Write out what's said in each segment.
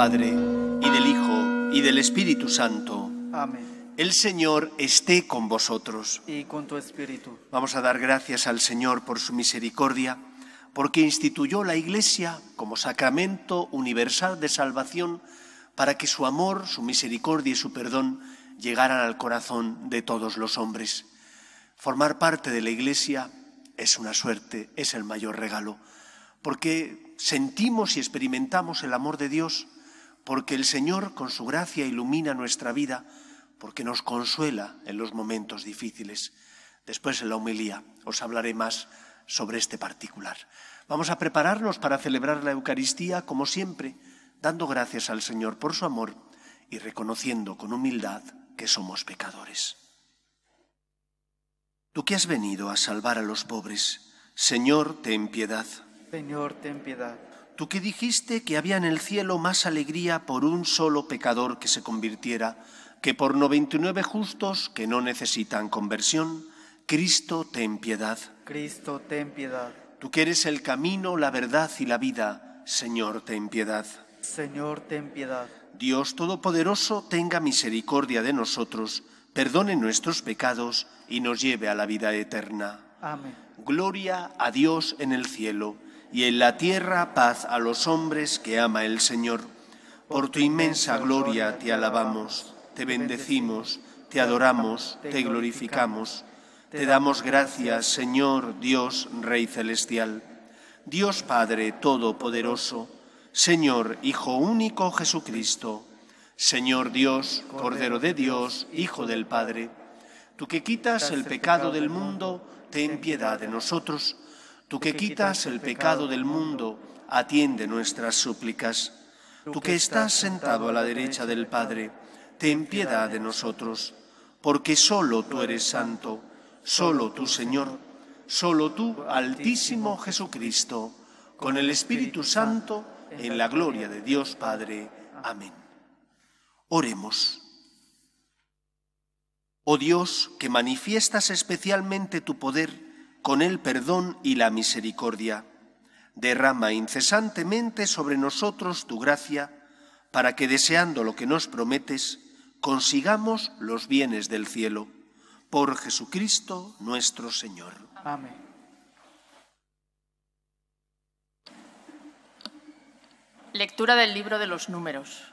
Padre, y del Hijo, y del Espíritu Santo, Amén. el Señor esté con vosotros. Y con tu espíritu. Vamos a dar gracias al Señor por su misericordia, porque instituyó la Iglesia como sacramento universal de salvación para que su amor, su misericordia y su perdón llegaran al corazón de todos los hombres. Formar parte de la Iglesia es una suerte, es el mayor regalo, porque sentimos y experimentamos el amor de Dios, porque el Señor con su gracia ilumina nuestra vida, porque nos consuela en los momentos difíciles. Después en la homilía os hablaré más sobre este particular. Vamos a prepararnos para celebrar la Eucaristía como siempre, dando gracias al Señor por su amor y reconociendo con humildad que somos pecadores. Tú que has venido a salvar a los pobres, Señor, ten piedad. Señor, ten piedad. Tú que dijiste que había en el cielo más alegría por un solo pecador que se convirtiera que por 99 justos que no necesitan conversión, Cristo, ten piedad. Cristo, ten piedad. Tú que eres el camino, la verdad y la vida, Señor, ten piedad. Señor, ten piedad. Dios Todopoderoso, tenga misericordia de nosotros, perdone nuestros pecados y nos lleve a la vida eterna. Amén. Gloria a Dios en el cielo y en la tierra paz a los hombres que ama el Señor. Por tu inmensa gloria te alabamos, te bendecimos, te adoramos, te glorificamos. Te damos gracias, Señor Dios Rey Celestial, Dios Padre Todopoderoso, Señor Hijo único Jesucristo, Señor Dios, Cordero de Dios, Hijo del Padre. Tú que quitas el pecado del mundo, ten piedad de nosotros. Tú que quitas el pecado del mundo, atiende nuestras súplicas. Tú que estás sentado a la derecha del Padre, ten piedad de nosotros, porque solo tú eres santo, solo tú Señor, solo tú Altísimo Jesucristo, con el Espíritu Santo, en la gloria de Dios Padre. Amén. Oremos. Oh Dios, que manifiestas especialmente tu poder con el perdón y la misericordia, derrama incesantemente sobre nosotros tu gracia, para que deseando lo que nos prometes, consigamos los bienes del cielo. Por Jesucristo nuestro Señor. Amén. Lectura del libro de los números.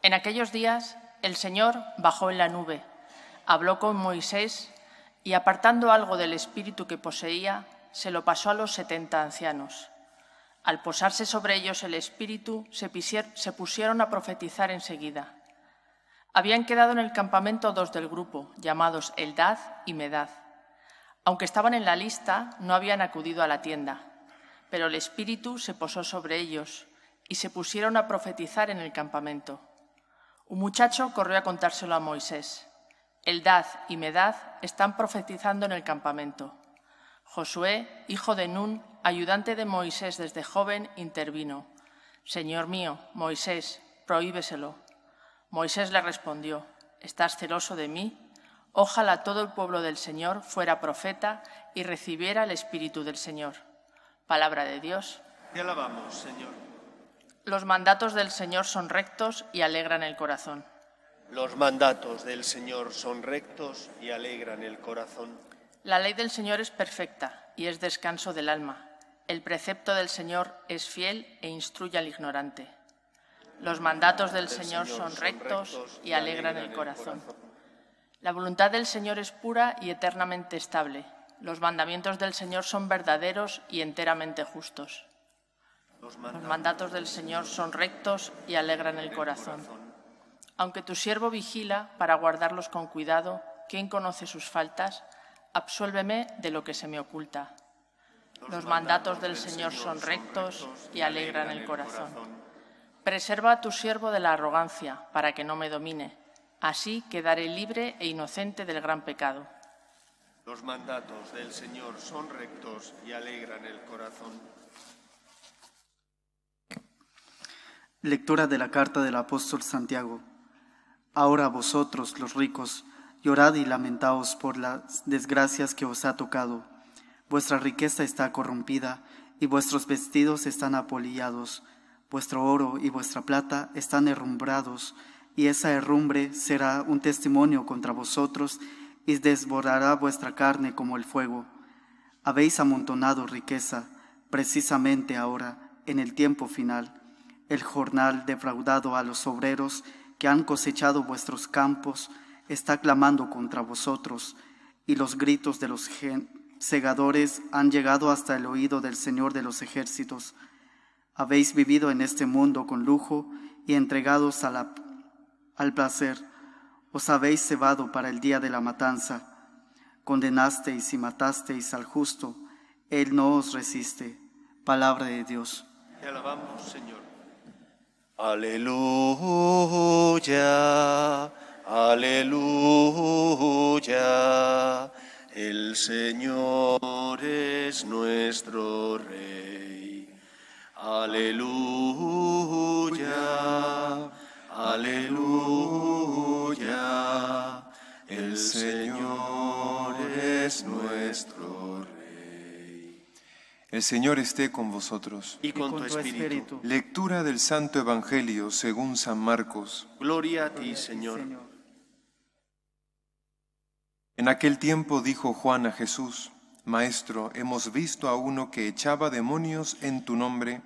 En aquellos días el Señor bajó en la nube, habló con Moisés y apartando algo del espíritu que poseía, se lo pasó a los setenta ancianos. Al posarse sobre ellos el espíritu, se, se pusieron a profetizar enseguida. Habían quedado en el campamento dos del grupo, llamados Eldad y Medad. Aunque estaban en la lista, no habían acudido a la tienda, pero el espíritu se posó sobre ellos y se pusieron a profetizar en el campamento. Un muchacho corrió a contárselo a Moisés. Eldad y Medad están profetizando en el campamento. Josué, hijo de Nun, ayudante de Moisés desde joven, intervino. Señor mío, Moisés, prohíbeselo. Moisés le respondió, ¿estás celoso de mí? Ojalá todo el pueblo del Señor fuera profeta y recibiera el Espíritu del Señor. Palabra de Dios. Te alabamos, Señor. Los mandatos del Señor son rectos y alegran el corazón. Los mandatos del Señor son rectos y alegran el corazón. La ley del Señor es perfecta y es descanso del alma. El precepto del Señor es fiel e instruye al ignorante. Los mandatos del Señor son rectos y alegran el corazón. La voluntad del Señor es pura y eternamente estable. Los mandamientos del Señor son verdaderos y enteramente justos. Los mandatos del Señor son rectos y alegran el corazón. Aunque tu siervo vigila para guardarlos con cuidado, ¿quién conoce sus faltas? Absuélveme de lo que se me oculta. Los mandatos del Señor son rectos y alegran el corazón. Preserva a tu siervo de la arrogancia, para que no me domine. Así quedaré libre e inocente del gran pecado. Los mandatos del Señor son rectos y alegran el corazón. Lectura de la carta del apóstol Santiago. Ahora vosotros, los ricos, llorad y lamentaos por las desgracias que os ha tocado. Vuestra riqueza está corrompida y vuestros vestidos están apolillados. Vuestro oro y vuestra plata están herrumbrados, y esa herrumbre será un testimonio contra vosotros y desbordará vuestra carne como el fuego. Habéis amontonado riqueza, precisamente ahora, en el tiempo final, el jornal defraudado a los obreros que han cosechado vuestros campos está clamando contra vosotros, y los gritos de los segadores han llegado hasta el oído del Señor de los ejércitos. Habéis vivido en este mundo con lujo y entregados al placer. Os habéis cebado para el día de la matanza. Condenasteis y matasteis al justo. Él no os resiste. Palabra de Dios. Te alabamos, Señor. Aleluya, aleluya. El Señor es nuestro Rey. Aleluya, aleluya. El Señor es nuestro Rey. El Señor esté con vosotros. Y con, tu espíritu. Lectura del Santo Evangelio según San Marcos. Gloria a ti, Señor. En aquel tiempo dijo Juan a Jesús, Maestro, hemos visto a uno que echaba demonios en tu nombre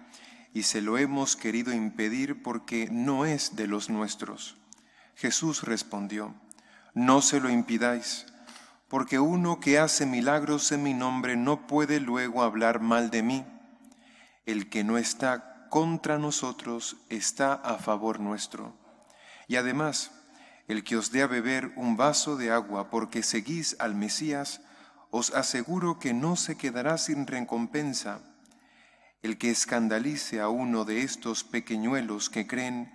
y se lo hemos querido impedir porque no es de los nuestros. Jesús respondió, No se lo impidáis, porque uno que hace milagros en mi nombre no puede luego hablar mal de mí. El que no está contra nosotros está a favor nuestro. Y además, el que os dé a beber un vaso de agua porque seguís al Mesías, os aseguro que no se quedará sin recompensa. El que escandalice a uno de estos pequeñuelos que creen,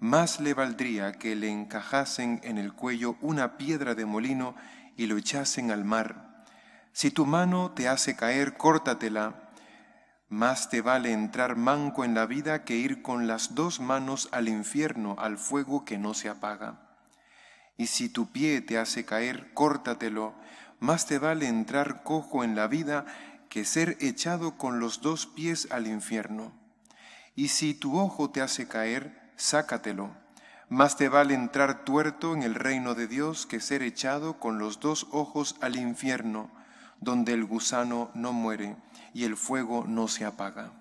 más le valdría que le encajasen en el cuello una piedra de molino y lo echasen al mar. Si tu mano te hace caer, córtatela. Más te vale entrar manco en la vida que ir con las dos manos al infierno, al fuego que no se apaga y si tu pie te hace caer, córtatelo. Más te vale entrar cojo en la vida que ser echado con los dos pies al infierno. Y si tu ojo te hace caer, sácatelo. Más te vale entrar tuerto en el reino de Dios que ser echado con los dos ojos al infierno, donde el gusano no muere y el fuego no se apaga.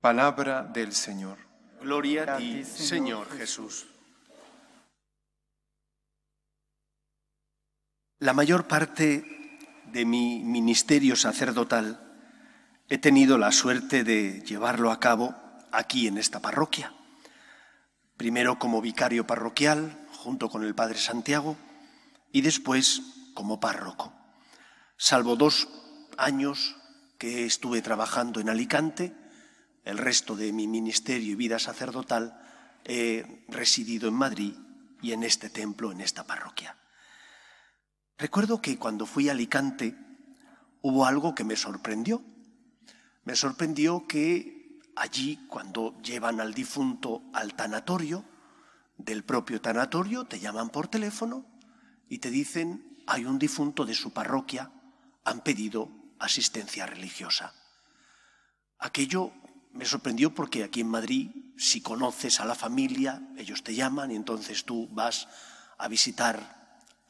Palabra del Señor. Gloria a ti, Señor Jesús. La mayor parte de mi ministerio sacerdotal he tenido la suerte de llevarlo a cabo aquí en esta parroquia. Primero como vicario parroquial junto con el Padre Santiago y después como párroco. Salvo dos años que estuve trabajando en Alicante, el resto de mi ministerio y vida sacerdotal he residido en Madrid y en este templo, en esta parroquia. Recuerdo que cuando fui a Alicante hubo algo que me sorprendió. Me sorprendió que allí, cuando llevan al difunto al tanatorio, del propio tanatorio, te llaman por teléfono y te dicen, hay un difunto de su parroquia, han pedido asistencia religiosa. Aquello me sorprendió porque aquí en Madrid, si conoces a la familia, ellos te llaman y entonces tú vas a visitar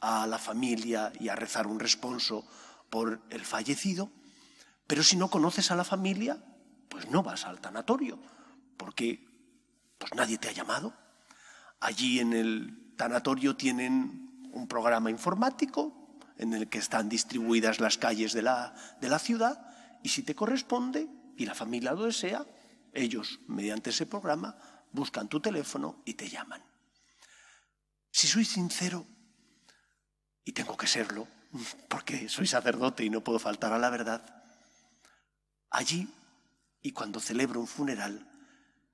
a la familia y a rezar un responso por el fallecido, pero si no conoces a la familia, pues no vas al tanatorio, porque pues nadie te ha llamado. Allí en el tanatorio tienen un programa informático en el que están distribuidas las calles de la, de la ciudad y si te corresponde y la familia lo desea, ellos, mediante ese programa, buscan tu teléfono y te llaman. Si soy sincero, y tengo que serlo, porque soy sacerdote y no puedo faltar a la verdad, allí y cuando celebro un funeral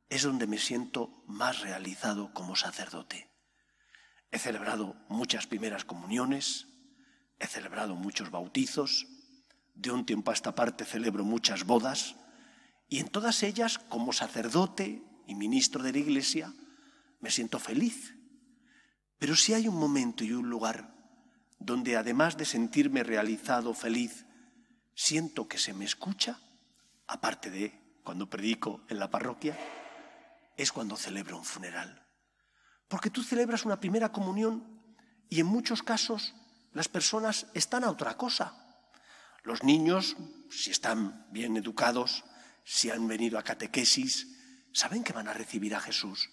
es donde me siento más realizado como sacerdote. He celebrado muchas primeras comuniones, he celebrado muchos bautizos, de un tiempo a esta parte celebro muchas bodas, y en todas ellas, como sacerdote y ministro de la Iglesia, me siento feliz. Pero si hay un momento y un lugar donde además de sentirme realizado, feliz, siento que se me escucha, aparte de cuando predico en la parroquia, es cuando celebro un funeral. Porque tú celebras una primera comunión y en muchos casos las personas están a otra cosa. Los niños, si están bien educados, si han venido a catequesis, saben que van a recibir a Jesús.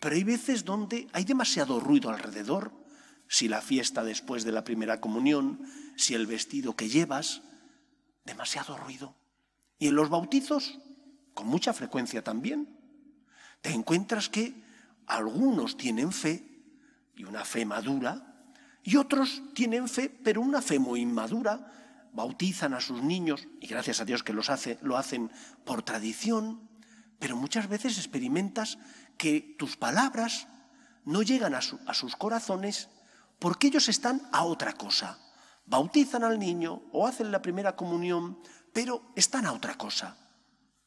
Pero hay veces donde hay demasiado ruido alrededor, si la fiesta después de la primera comunión, si el vestido que llevas, demasiado ruido. Y en los bautizos, con mucha frecuencia también, te encuentras que algunos tienen fe, y una fe madura, y otros tienen fe, pero una fe muy inmadura, bautizan a sus niños, y gracias a Dios que los hace, lo hacen por tradición, pero muchas veces experimentas que tus palabras no llegan a, a sus corazones porque ellos están a otra cosa. Bautizan al niño o hacen la primera comunión, pero están a otra cosa.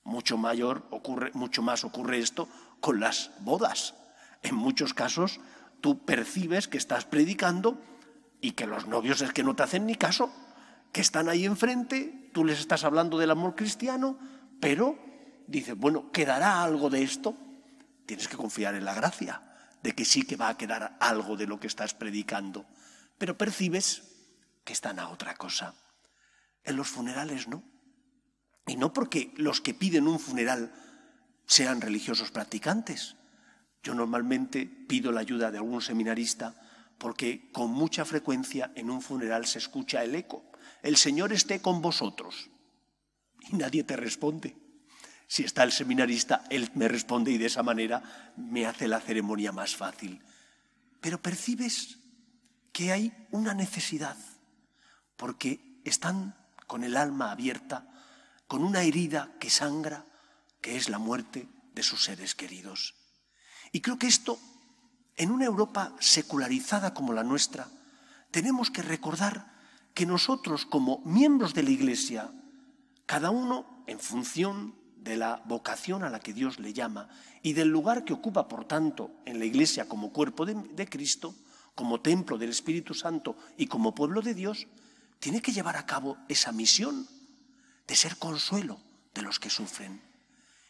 Mucho mayor ocurre, mucho más ocurre esto con las bodas. En muchos casos tú percibes que estás predicando y que los novios es que no te hacen ni caso, que están ahí enfrente, tú les estás hablando del amor cristiano, pero dices, bueno, ¿quedará algo de esto? Tienes que confiar en la gracia, de que sí que va a quedar algo de lo que estás predicando, pero percibes que están a otra cosa. En los funerales no. Y no porque los que piden un funeral sean religiosos practicantes. Yo normalmente pido la ayuda de algún seminarista porque con mucha frecuencia en un funeral se escucha el eco. El Señor esté con vosotros. Y nadie te responde. Si está el seminarista, él me responde y de esa manera me hace la ceremonia más fácil. Pero percibes que hay una necesidad, porque están con el alma abierta, con una herida que sangra, que es la muerte de sus seres queridos. Y creo que esto, en una Europa secularizada como la nuestra, tenemos que recordar que nosotros como miembros de la Iglesia, cada uno en función de la vocación a la que Dios le llama y del lugar que ocupa, por tanto, en la Iglesia como cuerpo de, de, Cristo, como templo del Espíritu Santo y como pueblo de Dios, tiene que llevar a cabo esa misión de ser consuelo de los que sufren.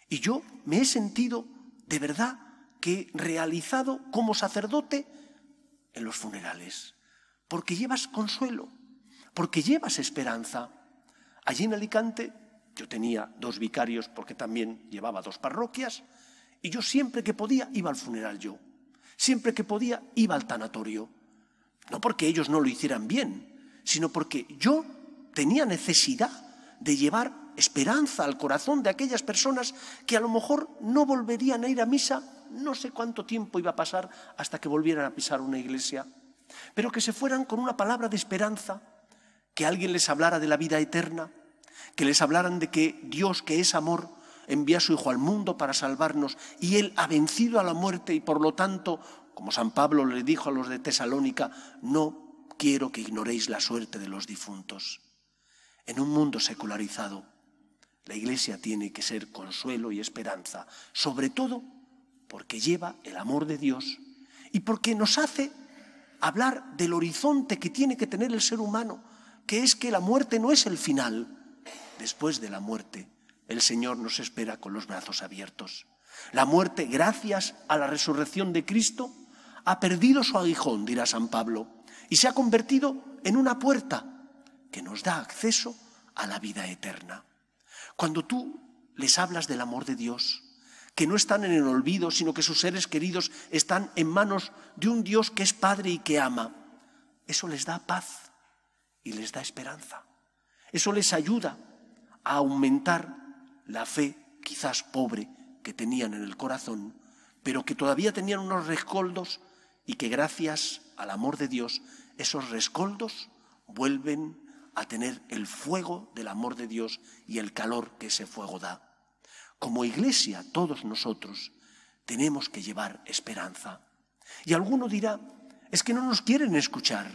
Y yo me he sentido de verdad que realizado como sacerdote en los funerales, porque llevas consuelo, porque llevas esperanza. Allí en Alicante yo tenía dos vicarios porque también llevaba dos parroquias y yo siempre que podía iba al funeral yo. Siempre que podía iba al tanatorio. No porque ellos no lo hicieran bien, sino porque yo tenía necesidad de llevar esperanza al corazón de aquellas personas que a lo mejor no volverían a ir a misa, no sé cuánto tiempo iba a pasar hasta que volvieran a pisar una iglesia, pero que se fueran con una palabra de esperanza, que alguien les hablara de la vida eterna, que les hablaran de que Dios, que es amor, envía a su Hijo al mundo para salvarnos y Él ha vencido a la muerte y por lo tanto, como San Pablo le dijo a los de Tesalónica, no quiero que ignoréis la suerte de los difuntos. En un mundo secularizado, la Iglesia tiene que ser consuelo y esperanza, sobre todo porque lleva el amor de Dios y porque nos hace hablar del horizonte que tiene que tener el ser humano, que es que la muerte no es el final, después de la muerte, el Señor nos espera con los brazos abiertos. La muerte, gracias a la resurrección de Cristo, ha perdido su aguijón, dirá San Pablo, y se ha convertido en una puerta que nos da acceso a la vida eterna. Cuando tú les hablas del amor de Dios, que no están en el olvido, sino que sus seres queridos están en manos de un Dios que es Padre y que ama, eso les da paz y les da esperanza. Eso les ayuda a aumentar la fe, quizás pobre, que tenían en el corazón, pero que todavía tenían unos rescoldos y que gracias al amor de Dios, esos rescoldos vuelven a tener el fuego del amor de Dios y el calor que ese fuego da. Como iglesia, todos nosotros tenemos que llevar esperanza. Y alguno dirá, es que no nos quieren escuchar.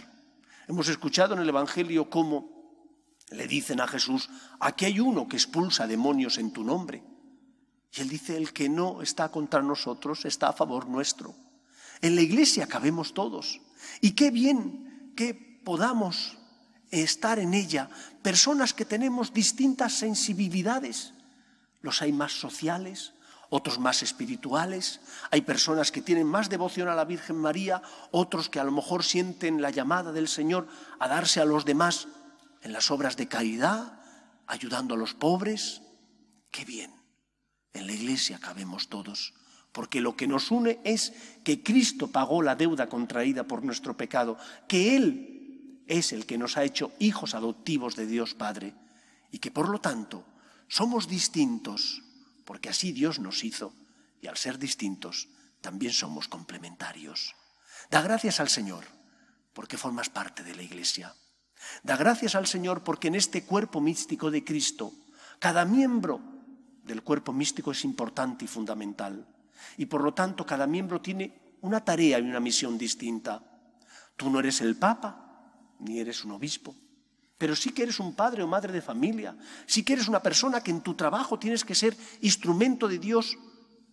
Hemos escuchado en el Evangelio cómo le dicen a Jesús, aquí hay uno que expulsa demonios en tu nombre. Y él dice, el que no está contra nosotros está a favor nuestro. En la iglesia cabemos todos. Y qué bien que podamos estar en ella personas que tenemos distintas sensibilidades. Los hay más sociales, otros más espirituales, hay personas que tienen más devoción a la Virgen María, otros que a lo mejor sienten la llamada del Señor a darse a los demás en las obras de caridad, ayudando a los pobres. Qué bien, en la iglesia cabemos todos, porque lo que nos une es que Cristo pagó la deuda contraída por nuestro pecado, que Él es el que nos ha hecho hijos adoptivos de Dios Padre, y que por lo tanto somos distintos porque así Dios nos hizo y al ser distintos también somos complementarios. Da gracias al Señor porque formas parte de la Iglesia. Da gracias al Señor porque en este cuerpo místico de Cristo, cada miembro del cuerpo místico es importante y fundamental. Y por lo tanto, cada miembro tiene una tarea y una misión distinta. Tú no eres el Papa, ni eres un obispo pero sí que eres un padre o madre de familia, sí que eres una persona que en tu trabajo tienes que ser instrumento de Dios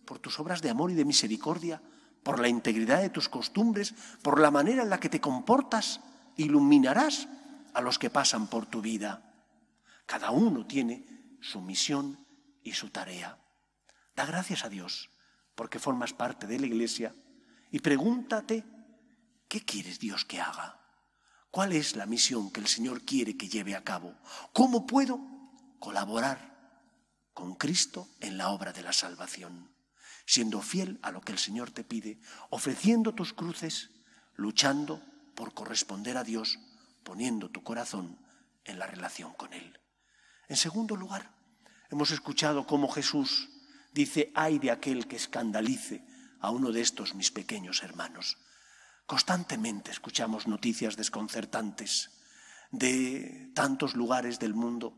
por tus obras de amor y de misericordia, por la integridad de tus costumbres, por la manera en la que te comportas, iluminarás a los que pasan por tu vida. Cada uno tiene su misión y su tarea. Da gracias a Dios porque formas parte de la iglesia y pregúntate, ¿qué quieres Dios que haga? ¿Cuál es la misión que el Señor quiere que lleve a cabo? ¿Cómo puedo colaborar con Cristo en la obra de la salvación? Siendo fiel a lo que el Señor te pide, ofreciendo tus cruces, luchando por corresponder a Dios, poniendo tu corazón en la relación con Él. En segundo lugar, hemos escuchado cómo Jesús dice, ay de aquel que escandalice a uno de estos mis pequeños hermanos. Constantemente escuchamos noticias desconcertantes de tantos lugares del mundo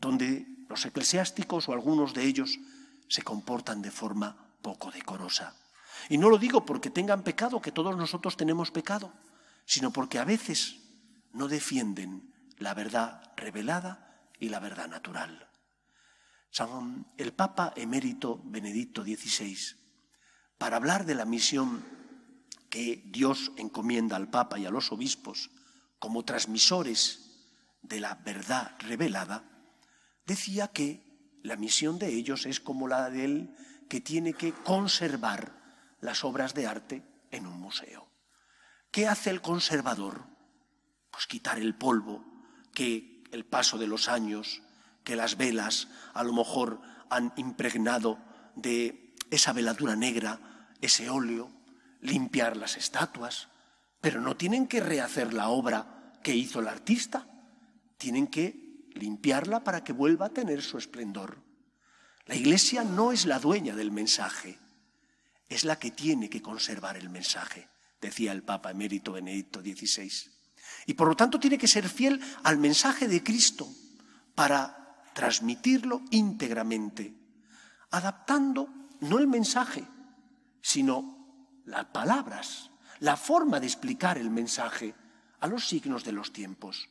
donde los eclesiásticos o algunos de ellos se comportan de forma poco decorosa. Y no lo digo porque tengan pecado, que todos nosotros tenemos pecado, sino porque a veces no defienden la verdad revelada y la verdad natural. el Papa emérito Benedicto XVI, para hablar de la misión que Dios encomienda al Papa y a los obispos como transmisores de la verdad revelada, decía que la misión de ellos es como la de él que tiene que conservar las obras de arte en un museo. ¿Qué hace el conservador? Pues quitar el polvo que el paso de los años, que las velas a lo mejor han impregnado de esa veladura negra, ese óleo, limpiar las estatuas, pero no tienen que rehacer la obra que hizo el artista, tienen que limpiarla para que vuelva a tener su esplendor. La Iglesia no es la dueña del mensaje, es la que tiene que conservar el mensaje, decía el Papa emérito Benedicto XVI. Y por lo tanto tiene que ser fiel al mensaje de Cristo para transmitirlo íntegramente, adaptando no el mensaje, sino las palabras, la forma de explicar el mensaje a los signos de los tiempos,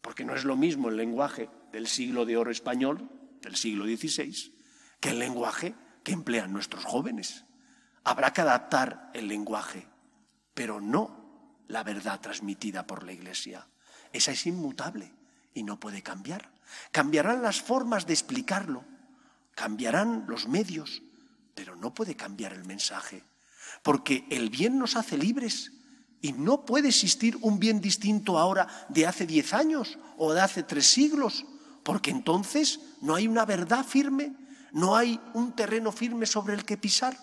porque no es lo mismo el lenguaje del siglo de oro español, del siglo XVI, que el lenguaje que emplean nuestros jóvenes. Habrá que adaptar el lenguaje, pero no la verdad transmitida por la Iglesia. Esa es inmutable y no puede cambiar. Cambiarán las formas de explicarlo, cambiarán los medios, pero no puede cambiar el mensaje porque el bien nos hace libres y no puede existir un bien distinto ahora de hace diez años o de hace tres siglos, porque entonces no hay una verdad firme, no hay un terreno firme sobre el que pisar.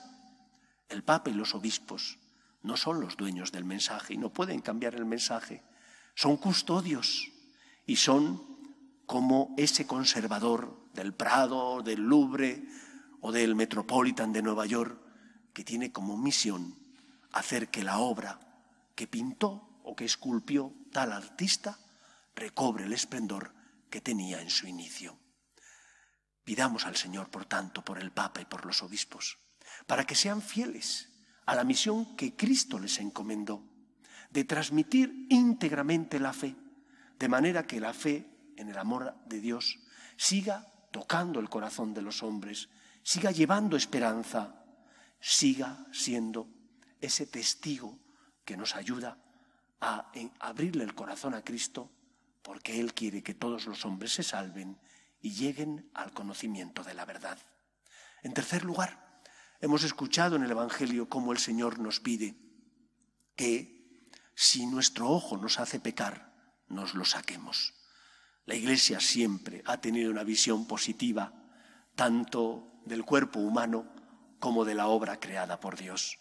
El Papa y los obispos no son los dueños del mensaje y no pueden cambiar el mensaje, son custodios y son como ese conservador del Prado, del Louvre o del Metropolitan de Nueva York, que tiene como misión hacer que la obra que pintó o que esculpió tal artista recobre el esplendor que tenía en su inicio. Pidamos al Señor, por tanto, por el Papa y por los obispos, para que sean fieles a la misión que Cristo les encomendó, de transmitir íntegramente la fe, de manera que la fe en el amor de Dios siga tocando el corazón de los hombres siga llevando esperanza, siga siendo ese testigo que nos ayuda a abrirle el corazón a Cristo, porque Él quiere que todos los hombres se salven y lleguen al conocimiento de la verdad. En tercer lugar, hemos escuchado en el Evangelio cómo el Señor nos pide que si nuestro ojo nos hace pecar, nos lo saquemos. La Iglesia siempre ha tenido una visión positiva, tanto del cuerpo humano como de la obra creada por Dios.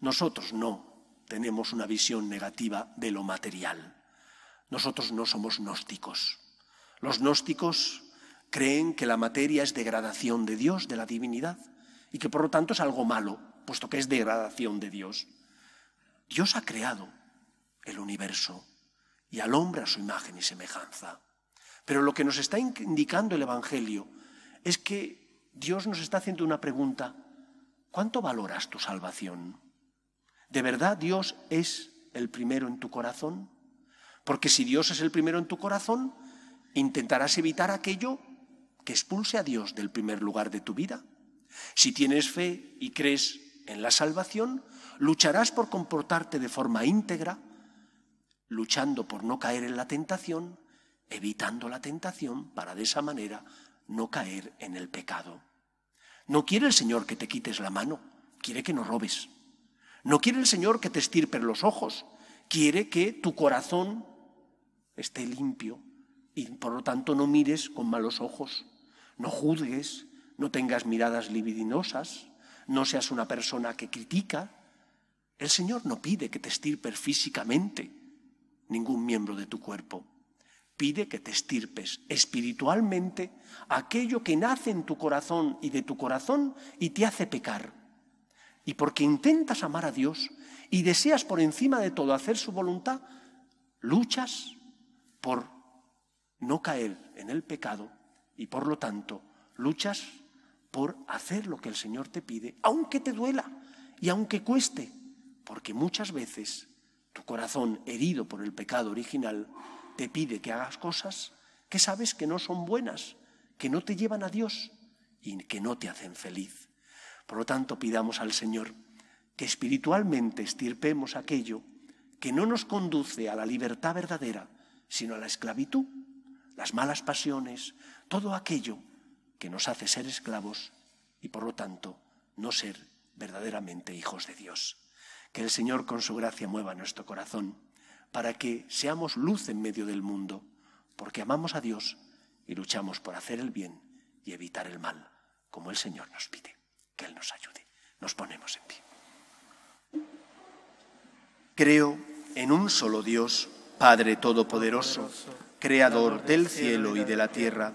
Nosotros no tenemos una visión negativa de lo material. Nosotros no somos gnósticos. Los gnósticos creen que la materia es degradación de Dios, de la divinidad, y que por lo tanto es algo malo, puesto que es degradación de Dios. Dios ha creado el universo y al hombre a su imagen y semejanza. Pero lo que nos está indicando el Evangelio es que Dios nos está haciendo una pregunta. ¿Cuánto valoras tu salvación? ¿De verdad Dios es el primero en tu corazón? Porque si Dios es el primero en tu corazón, intentarás evitar aquello que expulse a Dios del primer lugar de tu vida. Si tienes fe y crees en la salvación, lucharás por comportarte de forma íntegra, luchando por no caer en la tentación, evitando la tentación para de esa manera no caer en el pecado. No quiere el Señor que te quites la mano, quiere que no robes. No quiere el Señor que te estirpes los ojos, quiere que tu corazón esté limpio y por lo tanto no mires con malos ojos, no juzgues, no tengas miradas libidinosas, no seas una persona que critica. El Señor no pide que te estirpes físicamente ningún miembro de tu cuerpo pide que te estirpes espiritualmente aquello que nace en tu corazón y de tu corazón y te hace pecar. Y porque intentas amar a Dios y deseas por encima de todo hacer su voluntad, luchas por no caer en el pecado y por lo tanto luchas por hacer lo que el Señor te pide, aunque te duela y aunque cueste, porque muchas veces tu corazón herido por el pecado original te pide que hagas cosas que sabes que no son buenas, que no te llevan a Dios y que no te hacen feliz. Por lo tanto, pidamos al Señor que espiritualmente estirpemos aquello que no nos conduce a la libertad verdadera, sino a la esclavitud, las malas pasiones, todo aquello que nos hace ser esclavos y por lo tanto no ser verdaderamente hijos de Dios. Que el Señor con su gracia mueva nuestro corazón para que seamos luz en medio del mundo, porque amamos a Dios y luchamos por hacer el bien y evitar el mal, como el Señor nos pide. Que Él nos ayude. Nos ponemos en pie. Creo en un solo Dios, Padre Todopoderoso, Creador del cielo y de la tierra,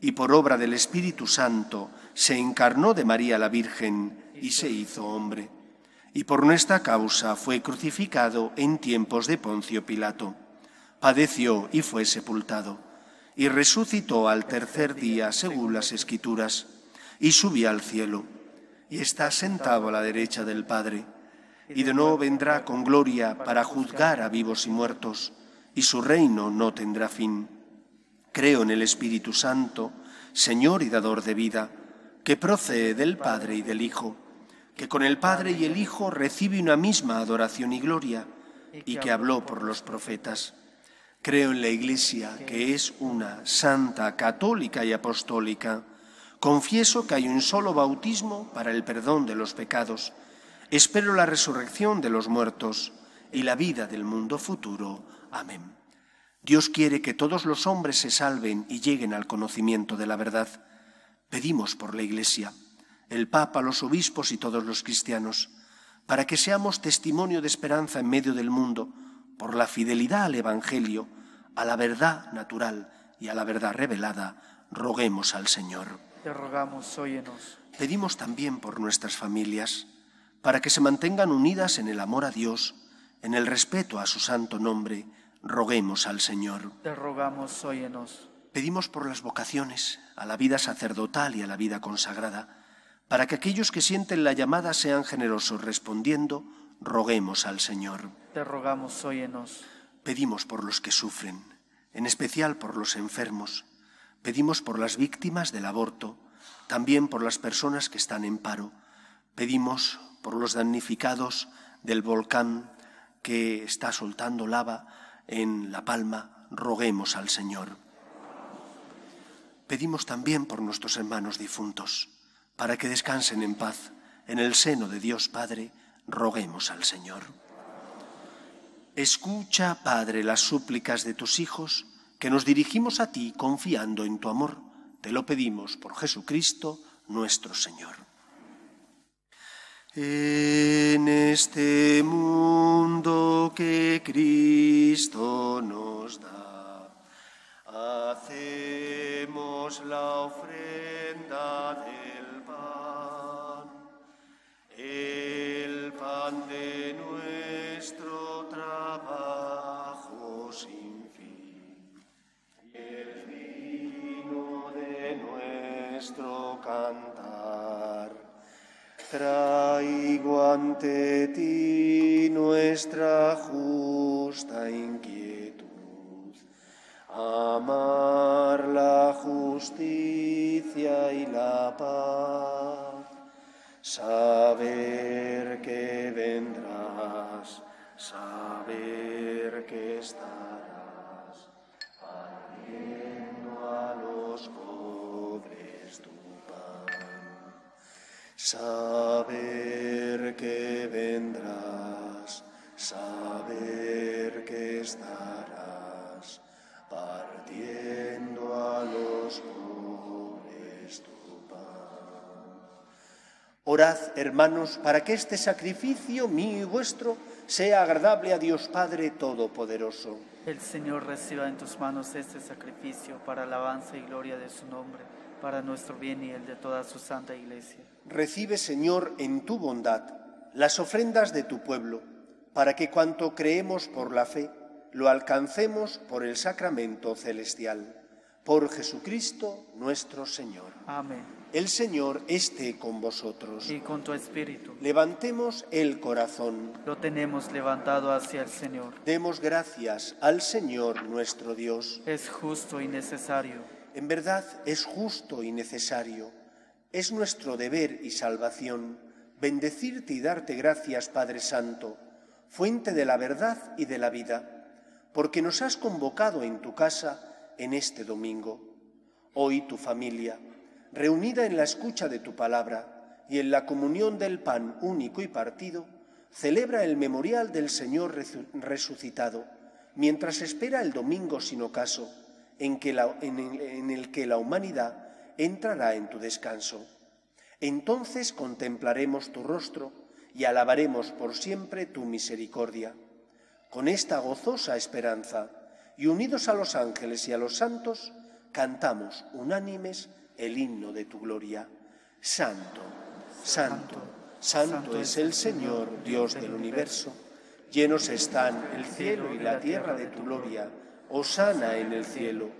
y por obra del Espíritu Santo se encarnó de María la Virgen y se hizo hombre. Y por nuestra causa fue crucificado en tiempos de Poncio Pilato. Padeció y fue sepultado, y resucitó al tercer día según las Escrituras, y subió al cielo, y está sentado a la derecha del Padre, y de nuevo vendrá con gloria para juzgar a vivos y muertos, y su reino no tendrá fin. Creo en el Espíritu Santo, Señor y dador de vida, que procede del Padre y del Hijo, que con el Padre y el Hijo recibe una misma adoración y gloria, y que habló por los profetas. Creo en la Iglesia, que es una santa, católica y apostólica. Confieso que hay un solo bautismo para el perdón de los pecados. Espero la resurrección de los muertos y la vida del mundo futuro. Amén. Dios quiere que todos los hombres se salven y lleguen al conocimiento de la verdad. Pedimos por la Iglesia el Papa, los obispos y todos los cristianos, para que seamos testimonio de esperanza en medio del mundo por la fidelidad al Evangelio, a la verdad natural y a la verdad revelada, roguemos al Señor. Te rogamos, óyenos. Pedimos también por nuestras familias, para que se mantengan unidas en el amor a Dios, en el respeto a su santo nombre, roguemos al Señor. Te rogamos, óyenos. Pedimos por las vocaciones, a la vida sacerdotal y a la vida consagrada, para que aquellos que sienten la llamada sean generosos respondiendo, roguemos al Señor. Te rogamos, óyenos. Pedimos por los que sufren, en especial por los enfermos. Pedimos por las víctimas del aborto, también por las personas que están en paro. Pedimos por los damnificados del volcán que está soltando lava en La Palma. Roguemos al Señor. Pedimos también por nuestros hermanos difuntos, para que descansen en paz en el seno de Dios Padre. Roguemos al Señor. Escucha, Padre, las súplicas de tus hijos, que nos dirigimos a ti confiando en tu amor. Te lo pedimos por Jesucristo nuestro Señor. En este mundo que Cristo nos da, hacemos la ofrenda ante ti nuestra justa inquietud, amar la justicia y la paz, saber que vendrás, saber que estarás, partiendo a los pobres tu pan. Saber que vendrás, saber que estarás, partiendo a los pobres tu pan. Orad, hermanos, para que este sacrificio mío y vuestro sea agradable a Dios Padre Todopoderoso. El Señor reciba en tus manos este sacrificio para alabanza y gloria de su nombre, para nuestro bien y el de toda su santa iglesia. Recibe, Señor, en tu bondad las ofrendas de tu pueblo, para que cuanto creemos por la fe, lo alcancemos por el sacramento celestial. Por Jesucristo nuestro Señor. Amén. El Señor esté con vosotros. Y con tu espíritu. Levantemos el corazón. Lo tenemos levantado hacia el Señor. Demos gracias al Señor nuestro Dios. Es justo y necesario. En verdad es justo y necesario. Es nuestro deber y salvación bendecirte y darte gracias, Padre Santo, fuente de la verdad y de la vida, porque nos has convocado en tu casa en este domingo. Hoy tu familia, reunida en la escucha de tu palabra y en la comunión del pan único y partido, celebra el memorial del Señor resucitado, mientras espera el domingo sin ocaso, en, el que la humanidad entrará en tu descanso. Entonces contemplaremos tu rostro y alabaremos por siempre tu misericordia. Con esta gozosa esperanza, y unidos a los ángeles y a los santos, cantamos unánimes el himno de tu gloria. Santo, santo, santo es el Señor, Dios del universo. Llenos están el cielo y la tierra de tu gloria. Osana en el cielo.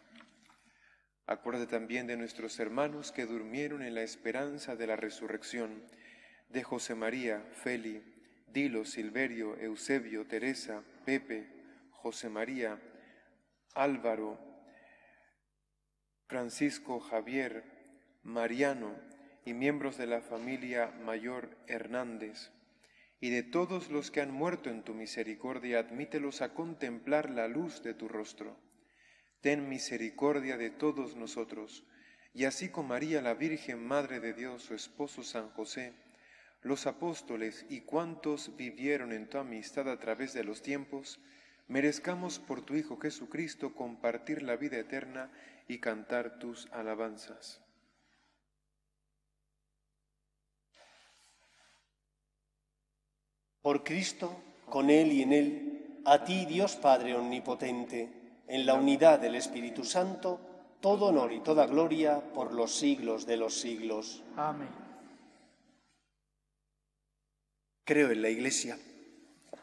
Acuérdate también de nuestros hermanos que durmieron en la esperanza de la resurrección, de José María, Feli, Dilo, Silverio, Eusebio, Teresa, Pepe, José María, Álvaro, Francisco, Javier, Mariano y miembros de la familia Mayor Hernández, y de todos los que han muerto en tu misericordia, admítelos a contemplar la luz de tu rostro ten misericordia de todos nosotros, y así como María la Virgen, Madre de Dios, su esposo San José, los apóstoles y cuantos vivieron en tu amistad a través de los tiempos, merezcamos por tu Hijo Jesucristo compartir la vida eterna y cantar tus alabanzas. Por Cristo, con Él y en Él, a ti Dios Padre Omnipotente, en la unidad del Espíritu Santo, todo honor y toda gloria por los siglos de los siglos. Amén. Creo en la Iglesia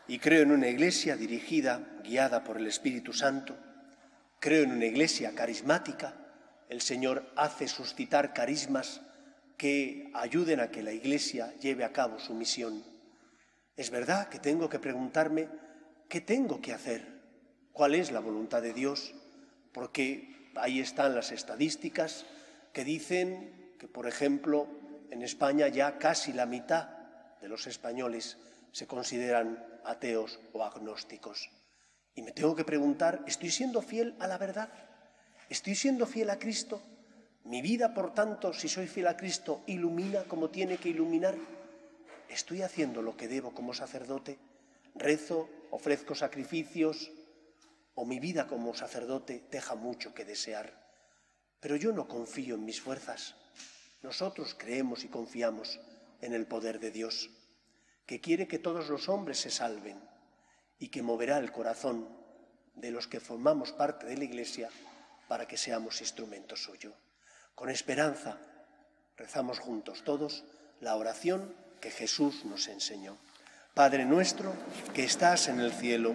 y creo en una Iglesia dirigida, guiada por el Espíritu Santo. Creo en una Iglesia carismática. El Señor hace suscitar carismas que ayuden a que la Iglesia lleve a cabo su misión. Es verdad que tengo que preguntarme qué tengo que hacer cuál es la voluntad de Dios, porque ahí están las estadísticas que dicen que, por ejemplo, en España ya casi la mitad de los españoles se consideran ateos o agnósticos. Y me tengo que preguntar, ¿estoy siendo fiel a la verdad? ¿Estoy siendo fiel a Cristo? ¿Mi vida, por tanto, si soy fiel a Cristo, ilumina como tiene que iluminar? ¿Estoy haciendo lo que debo como sacerdote? ¿Rezo? ¿Ofrezco sacrificios? O mi vida como sacerdote deja mucho que desear. Pero yo no confío en mis fuerzas. Nosotros creemos y confiamos en el poder de Dios, que quiere que todos los hombres se salven y que moverá el corazón de los que formamos parte de la Iglesia para que seamos instrumentos suyo. Con esperanza rezamos juntos todos la oración que Jesús nos enseñó. Padre nuestro que estás en el cielo,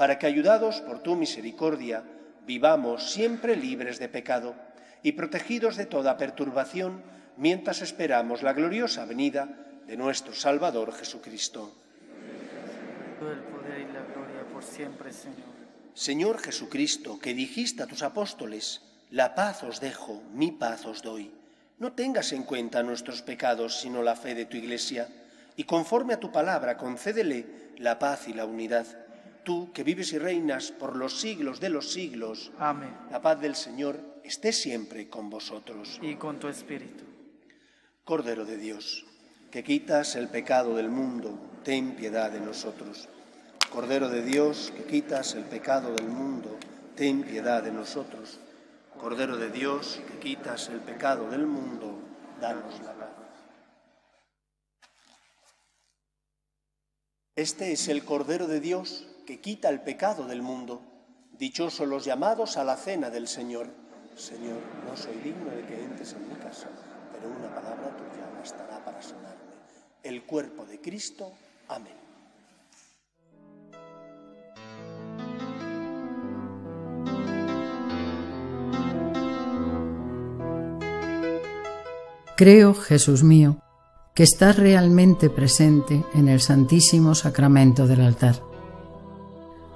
para que, ayudados por tu misericordia, vivamos siempre libres de pecado y protegidos de toda perturbación mientras esperamos la gloriosa venida de nuestro Salvador Jesucristo. el poder y la gloria por siempre, Señor. Señor Jesucristo, que dijiste a tus apóstoles, la paz os dejo, mi paz os doy. No tengas en cuenta nuestros pecados, sino la fe de tu Iglesia, y conforme a tu palabra concédele la paz y la unidad tú que vives y reinas por los siglos de los siglos. Amén. La paz del Señor esté siempre con vosotros. Y con tu espíritu. Cordero de Dios, que quitas el pecado del mundo, ten piedad de nosotros. Cordero de Dios, que quitas el pecado del mundo, ten piedad de nosotros. Cordero de Dios, que quitas el pecado del mundo, danos la paz. Este es el Cordero de Dios que quita el pecado del mundo. Dichosos los llamados a la cena del Señor. Señor, no soy digno de que entres en mi casa, pero una palabra tuya bastará para sanarme. El cuerpo de Cristo. Amén. Creo, Jesús mío, que estás realmente presente en el Santísimo Sacramento del altar.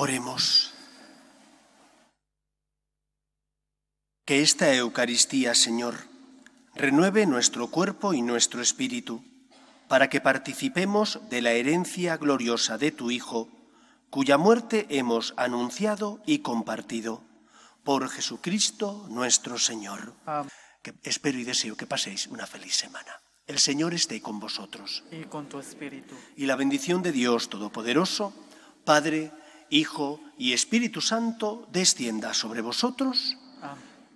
Oremos. Que esta Eucaristía, Señor, renueve nuestro cuerpo y nuestro espíritu, para que participemos de la herencia gloriosa de tu Hijo, cuya muerte hemos anunciado y compartido. Por Jesucristo nuestro Señor. Que espero y deseo que paséis una feliz semana. El Señor esté con vosotros. Y con tu espíritu. Y la bendición de Dios Todopoderoso, Padre, Hijo y Espíritu Santo, descienda sobre vosotros.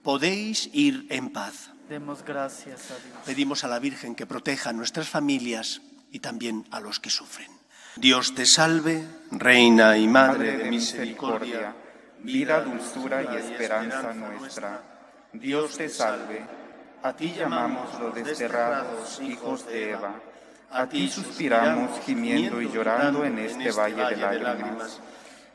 Podéis ir en paz. Demos gracias a Dios. Pedimos a la Virgen que proteja a nuestras familias y también a los que sufren. Dios te salve, Reina y Madre de misericordia, vida, dulzura y esperanza nuestra. Dios te salve. A ti llamamos los desterrados hijos de Eva. A ti suspiramos gimiendo y llorando en este valle de lágrimas.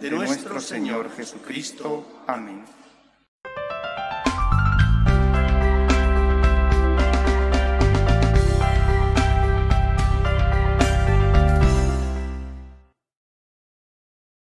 de nuestro Señor Jesucristo. Amén.